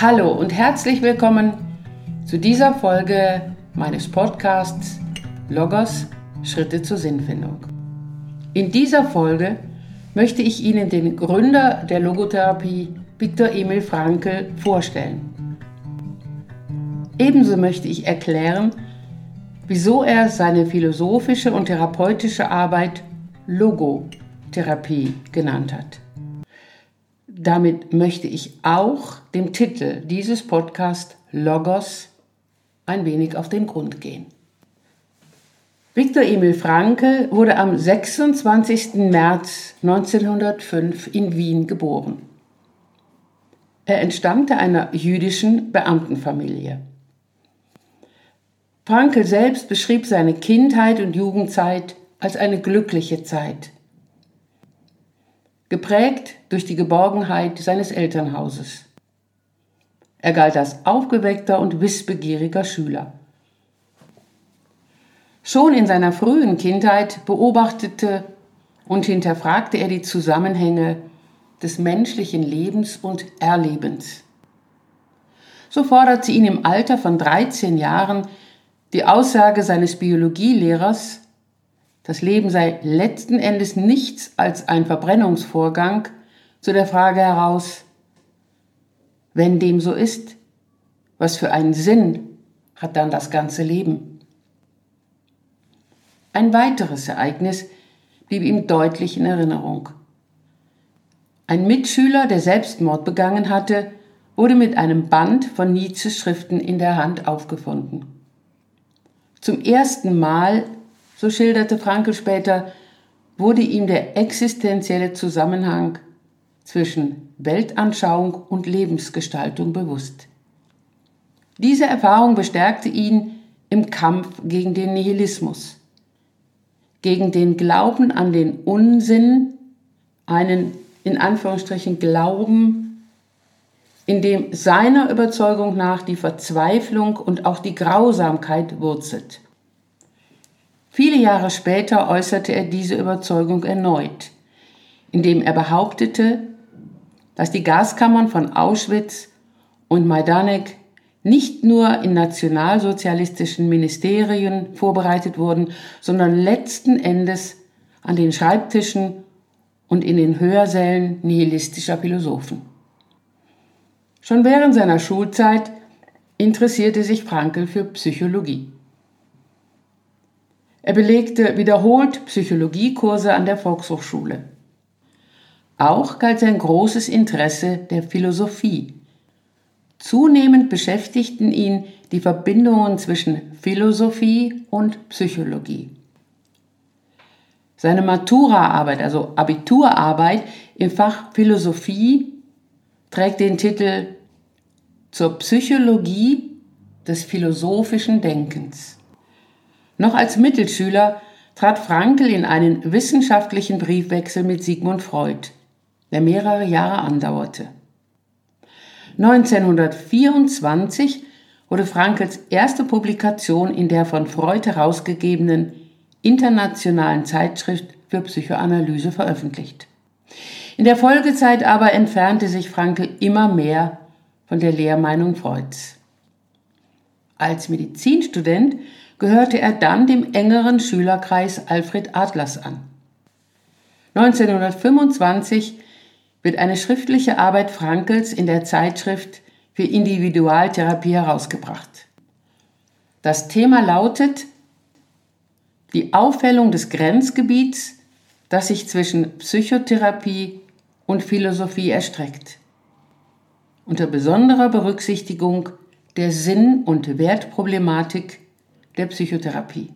Hallo und herzlich willkommen zu dieser Folge meines Podcasts Logos Schritte zur Sinnfindung. In dieser Folge möchte ich Ihnen den Gründer der Logotherapie, Viktor Emil Frankl, vorstellen. Ebenso möchte ich erklären, wieso er seine philosophische und therapeutische Arbeit Logotherapie genannt hat. Damit möchte ich auch dem Titel dieses Podcasts Logos ein wenig auf den Grund gehen. Viktor Emil Frankl wurde am 26. März 1905 in Wien geboren. Er entstammte einer jüdischen Beamtenfamilie. Frankl selbst beschrieb seine Kindheit und Jugendzeit als eine glückliche Zeit geprägt durch die Geborgenheit seines Elternhauses. Er galt als aufgeweckter und wissbegieriger Schüler. Schon in seiner frühen Kindheit beobachtete und hinterfragte er die Zusammenhänge des menschlichen Lebens und Erlebens. So forderte ihn im Alter von 13 Jahren die Aussage seines Biologielehrers das Leben sei letzten Endes nichts als ein Verbrennungsvorgang zu der Frage heraus, wenn dem so ist, was für einen Sinn hat dann das ganze Leben? Ein weiteres Ereignis blieb ihm deutlich in Erinnerung. Ein Mitschüler, der Selbstmord begangen hatte, wurde mit einem Band von Nietzsches Schriften in der Hand aufgefunden. Zum ersten Mal so schilderte Frankl später, wurde ihm der existenzielle Zusammenhang zwischen Weltanschauung und Lebensgestaltung bewusst. Diese Erfahrung bestärkte ihn im Kampf gegen den Nihilismus, gegen den Glauben an den Unsinn, einen in Anführungsstrichen Glauben, in dem seiner Überzeugung nach die Verzweiflung und auch die Grausamkeit wurzelt. Viele Jahre später äußerte er diese Überzeugung erneut, indem er behauptete, dass die Gaskammern von Auschwitz und Majdanek nicht nur in nationalsozialistischen Ministerien vorbereitet wurden, sondern letzten Endes an den Schreibtischen und in den Hörsälen nihilistischer Philosophen. Schon während seiner Schulzeit interessierte sich Frankl für Psychologie. Er belegte wiederholt Psychologiekurse an der Volkshochschule. Auch galt sein großes Interesse der Philosophie. Zunehmend beschäftigten ihn die Verbindungen zwischen Philosophie und Psychologie. Seine Maturaarbeit, also Abiturarbeit im Fach Philosophie, trägt den Titel Zur Psychologie des philosophischen Denkens. Noch als Mittelschüler trat Frankl in einen wissenschaftlichen Briefwechsel mit Sigmund Freud, der mehrere Jahre andauerte. 1924 wurde Frankls erste Publikation in der von Freud herausgegebenen Internationalen Zeitschrift für Psychoanalyse veröffentlicht. In der Folgezeit aber entfernte sich Frankl immer mehr von der Lehrmeinung Freuds. Als Medizinstudent gehörte er dann dem engeren Schülerkreis Alfred Adlers an. 1925 wird eine schriftliche Arbeit Frankels in der Zeitschrift für Individualtherapie herausgebracht. Das Thema lautet die Aufhellung des Grenzgebiets, das sich zwischen Psychotherapie und Philosophie erstreckt, unter besonderer Berücksichtigung der Sinn- und Wertproblematik der Psychotherapie.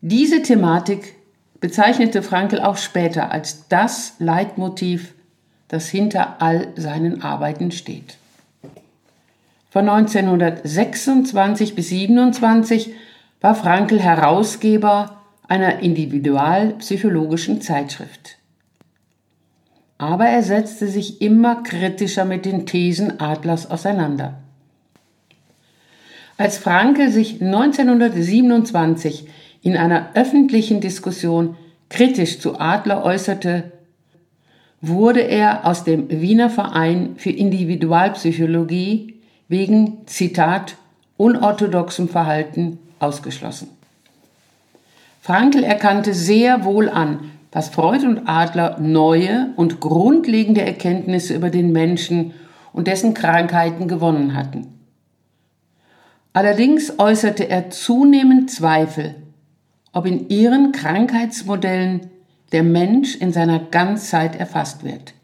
Diese Thematik bezeichnete Frankl auch später als das Leitmotiv, das hinter all seinen Arbeiten steht. Von 1926 bis 1927 war Frankl Herausgeber einer individualpsychologischen Zeitschrift. Aber er setzte sich immer kritischer mit den Thesen Adlers auseinander. Als Franke sich 1927 in einer öffentlichen Diskussion kritisch zu Adler äußerte, wurde er aus dem Wiener Verein für Individualpsychologie wegen, Zitat, unorthodoxem Verhalten ausgeschlossen. Frankl erkannte sehr wohl an, dass Freud und Adler neue und grundlegende Erkenntnisse über den Menschen und dessen Krankheiten gewonnen hatten. Allerdings äußerte er zunehmend Zweifel, ob in ihren Krankheitsmodellen der Mensch in seiner Ganzheit erfasst wird.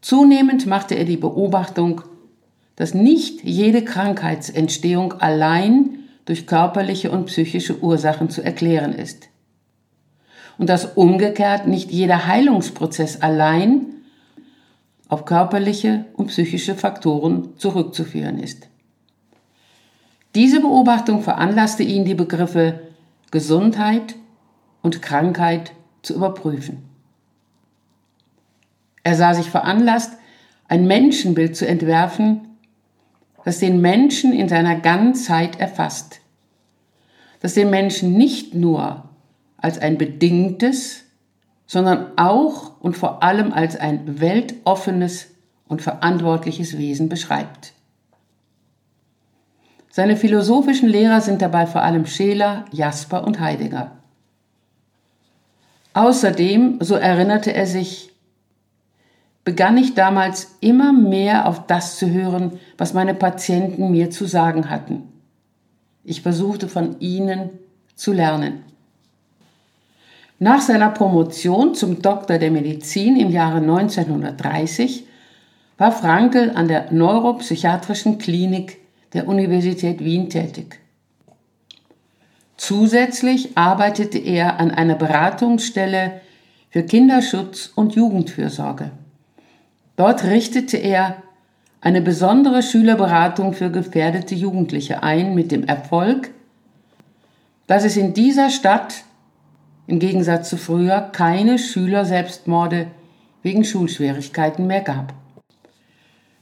Zunehmend machte er die Beobachtung, dass nicht jede Krankheitsentstehung allein durch körperliche und psychische Ursachen zu erklären ist. Und dass umgekehrt nicht jeder Heilungsprozess allein auf körperliche und psychische Faktoren zurückzuführen ist. Diese Beobachtung veranlasste ihn, die Begriffe Gesundheit und Krankheit zu überprüfen. Er sah sich veranlasst, ein Menschenbild zu entwerfen, das den Menschen in seiner Ganzheit erfasst, das den Menschen nicht nur als ein bedingtes, sondern auch und vor allem als ein weltoffenes und verantwortliches Wesen beschreibt. Seine philosophischen Lehrer sind dabei vor allem Scheler, Jasper und Heidegger. Außerdem, so erinnerte er sich, begann ich damals immer mehr auf das zu hören, was meine Patienten mir zu sagen hatten. Ich versuchte von ihnen zu lernen. Nach seiner Promotion zum Doktor der Medizin im Jahre 1930 war Frankl an der Neuropsychiatrischen Klinik der Universität Wien tätig. Zusätzlich arbeitete er an einer Beratungsstelle für Kinderschutz und Jugendfürsorge. Dort richtete er eine besondere Schülerberatung für gefährdete Jugendliche ein mit dem Erfolg, dass es in dieser Stadt im Gegensatz zu früher keine Schülerselbstmorde wegen Schulschwierigkeiten mehr gab.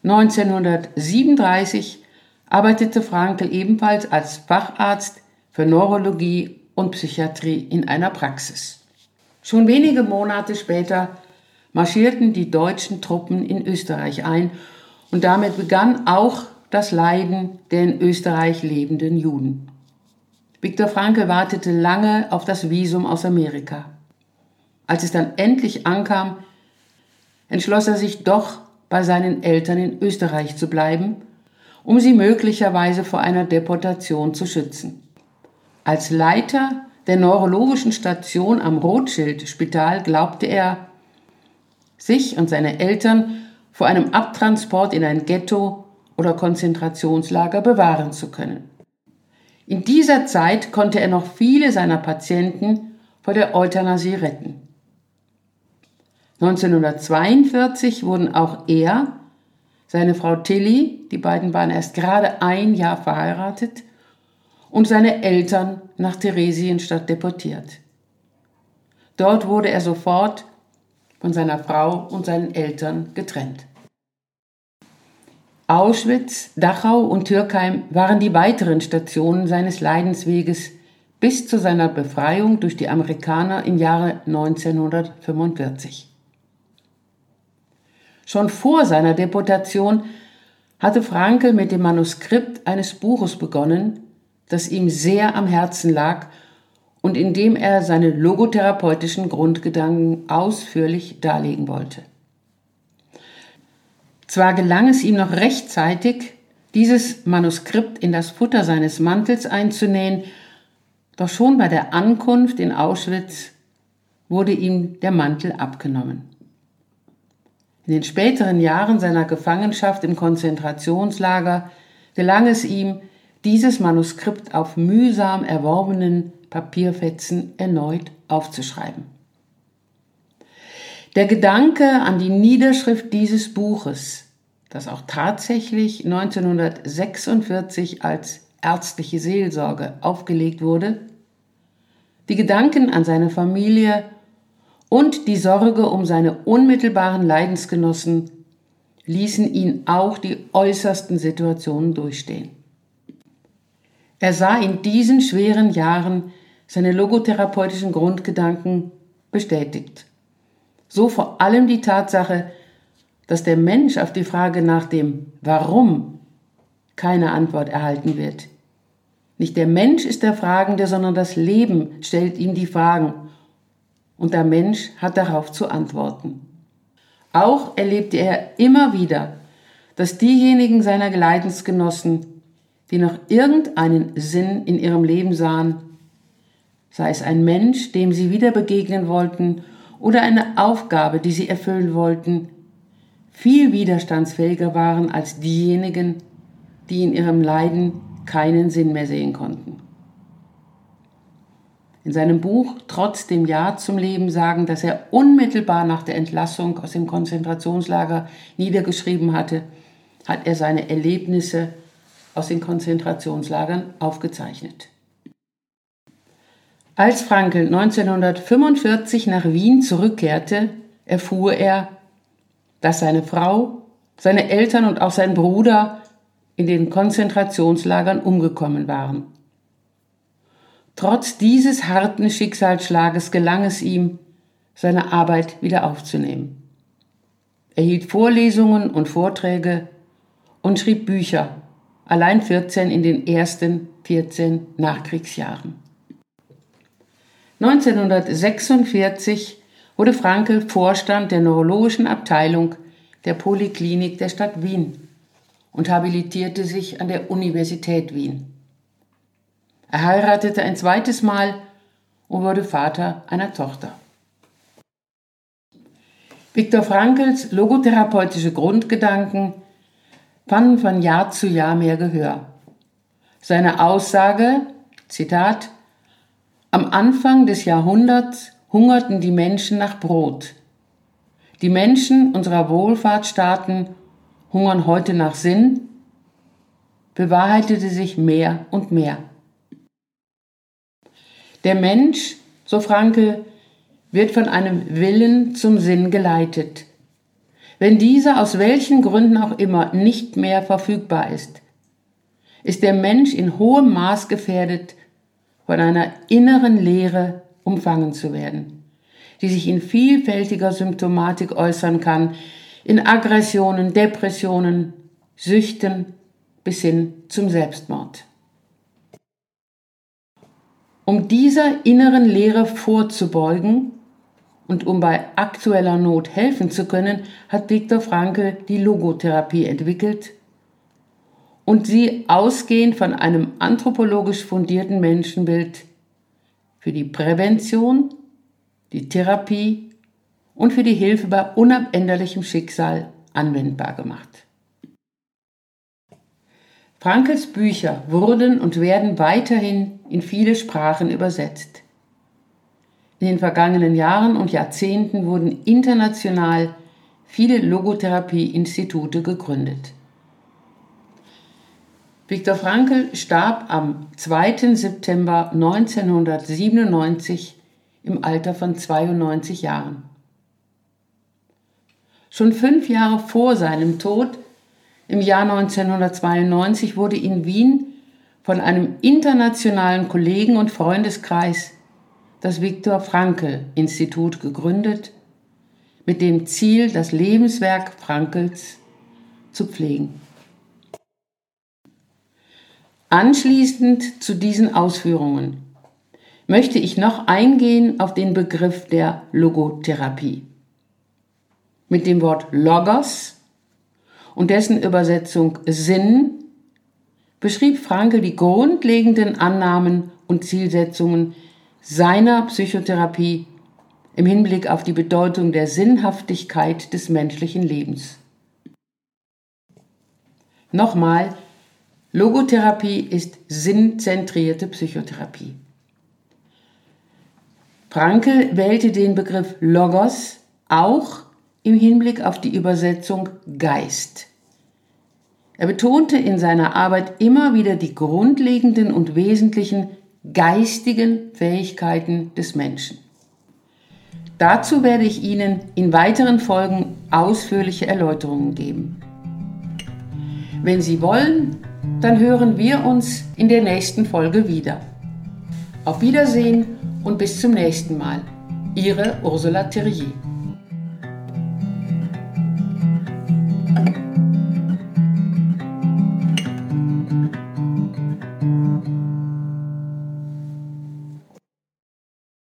1937 arbeitete Frankl ebenfalls als Facharzt für Neurologie und Psychiatrie in einer Praxis. Schon wenige Monate später marschierten die deutschen Truppen in Österreich ein und damit begann auch das Leiden der in Österreich lebenden Juden. Viktor Frankl wartete lange auf das Visum aus Amerika. Als es dann endlich ankam, entschloss er sich doch, bei seinen Eltern in Österreich zu bleiben, um sie möglicherweise vor einer Deportation zu schützen. Als Leiter der neurologischen Station am Rothschild-Spital glaubte er, sich und seine Eltern vor einem Abtransport in ein Ghetto oder Konzentrationslager bewahren zu können. In dieser Zeit konnte er noch viele seiner Patienten vor der Euthanasie retten. 1942 wurden auch er, seine Frau Tilly, die beiden waren erst gerade ein Jahr verheiratet, und seine Eltern nach Theresienstadt deportiert. Dort wurde er sofort von seiner Frau und seinen Eltern getrennt. Auschwitz, Dachau und Türkheim waren die weiteren Stationen seines Leidensweges bis zu seiner Befreiung durch die Amerikaner im Jahre 1945. Schon vor seiner Deportation hatte Frankl mit dem Manuskript eines Buches begonnen, das ihm sehr am Herzen lag und in dem er seine logotherapeutischen Grundgedanken ausführlich darlegen wollte. Zwar gelang es ihm noch rechtzeitig, dieses Manuskript in das Futter seines Mantels einzunähen, doch schon bei der Ankunft in Auschwitz wurde ihm der Mantel abgenommen. In den späteren Jahren seiner Gefangenschaft im Konzentrationslager gelang es ihm, dieses Manuskript auf mühsam erworbenen Papierfetzen erneut aufzuschreiben. Der Gedanke an die Niederschrift dieses Buches, das auch tatsächlich 1946 als ärztliche Seelsorge aufgelegt wurde, die Gedanken an seine Familie und die Sorge um seine unmittelbaren Leidensgenossen ließen ihn auch die äußersten Situationen durchstehen. Er sah in diesen schweren Jahren seine logotherapeutischen Grundgedanken bestätigt. so vor allem die Tatsache, dass der Mensch auf die Frage nach dem Warum keine Antwort erhalten wird. Nicht der Mensch ist der Fragende, sondern das Leben stellt ihm die Fragen und der Mensch hat darauf zu antworten. Auch erlebte er immer wieder, dass diejenigen seiner Geleitensgenossen, die noch irgendeinen Sinn in ihrem Leben sahen, sei es ein Mensch, dem sie wieder begegnen wollten, oder eine Aufgabe, die sie erfüllen wollten, viel widerstandsfähiger waren als diejenigen, die in ihrem Leiden keinen Sinn mehr sehen konnten. In seinem Buch Trotz dem Ja zum Leben sagen, dass er unmittelbar nach der Entlassung aus dem Konzentrationslager niedergeschrieben hatte, hat er seine Erlebnisse aus den Konzentrationslagern aufgezeichnet. Als Frankl 1945 nach Wien zurückkehrte, erfuhr er, dass seine Frau, seine Eltern und auch sein Bruder in den Konzentrationslagern umgekommen waren. Trotz dieses harten Schicksalsschlages gelang es ihm, seine Arbeit wieder aufzunehmen. Er hielt Vorlesungen und Vorträge und schrieb Bücher, allein 14 in den ersten 14 Nachkriegsjahren. 1946 wurde Frankel Vorstand der neurologischen Abteilung der Poliklinik der Stadt Wien und habilitierte sich an der Universität Wien. Er heiratete ein zweites Mal und wurde Vater einer Tochter. Viktor Frankls logotherapeutische Grundgedanken fanden von Jahr zu Jahr mehr Gehör. Seine Aussage, Zitat, am Anfang des Jahrhunderts hungerten die Menschen nach Brot. Die Menschen unserer Wohlfahrtsstaaten hungern heute nach Sinn, bewahrheitete sich mehr und mehr. Der Mensch, so Franke, wird von einem Willen zum Sinn geleitet. Wenn dieser aus welchen Gründen auch immer nicht mehr verfügbar ist, ist der Mensch in hohem Maß gefährdet, von einer inneren Leere umfangen zu werden, die sich in vielfältiger Symptomatik äußern kann, in Aggressionen, Depressionen, Süchten bis hin zum Selbstmord. Um dieser inneren Leere vorzubeugen und um bei aktueller Not helfen zu können, hat Viktor Frankl die Logotherapie entwickelt und sie ausgehend von einem anthropologisch fundierten Menschenbild für die Prävention, die Therapie und für die Hilfe bei unabänderlichem Schicksal anwendbar gemacht. Frankels Bücher wurden und werden weiterhin in viele Sprachen übersetzt. In den vergangenen Jahren und Jahrzehnten wurden international viele Logotherapie-Institute gegründet. Viktor Frankl starb am 2. September 1997 im Alter von 92 Jahren. Schon fünf Jahre vor seinem Tod, im Jahr 1992, wurde in Wien von einem internationalen Kollegen und Freundeskreis das Viktor Frankl Institut gegründet, mit dem Ziel, das Lebenswerk Frankls zu pflegen. Anschließend zu diesen Ausführungen möchte ich noch eingehen auf den Begriff der Logotherapie. Mit dem Wort Logos und dessen Übersetzung Sinn beschrieb Franke die grundlegenden Annahmen und Zielsetzungen seiner Psychotherapie im Hinblick auf die Bedeutung der Sinnhaftigkeit des menschlichen Lebens. Nochmal, Logotherapie ist sinnzentrierte Psychotherapie. Frankel wählte den Begriff Logos auch im Hinblick auf die Übersetzung Geist. Er betonte in seiner Arbeit immer wieder die grundlegenden und wesentlichen geistigen Fähigkeiten des Menschen. Dazu werde ich Ihnen in weiteren Folgen ausführliche Erläuterungen geben. Wenn Sie wollen, dann hören wir uns in der nächsten Folge wieder. Auf Wiedersehen und bis zum nächsten Mal. Ihre Ursula Thierry.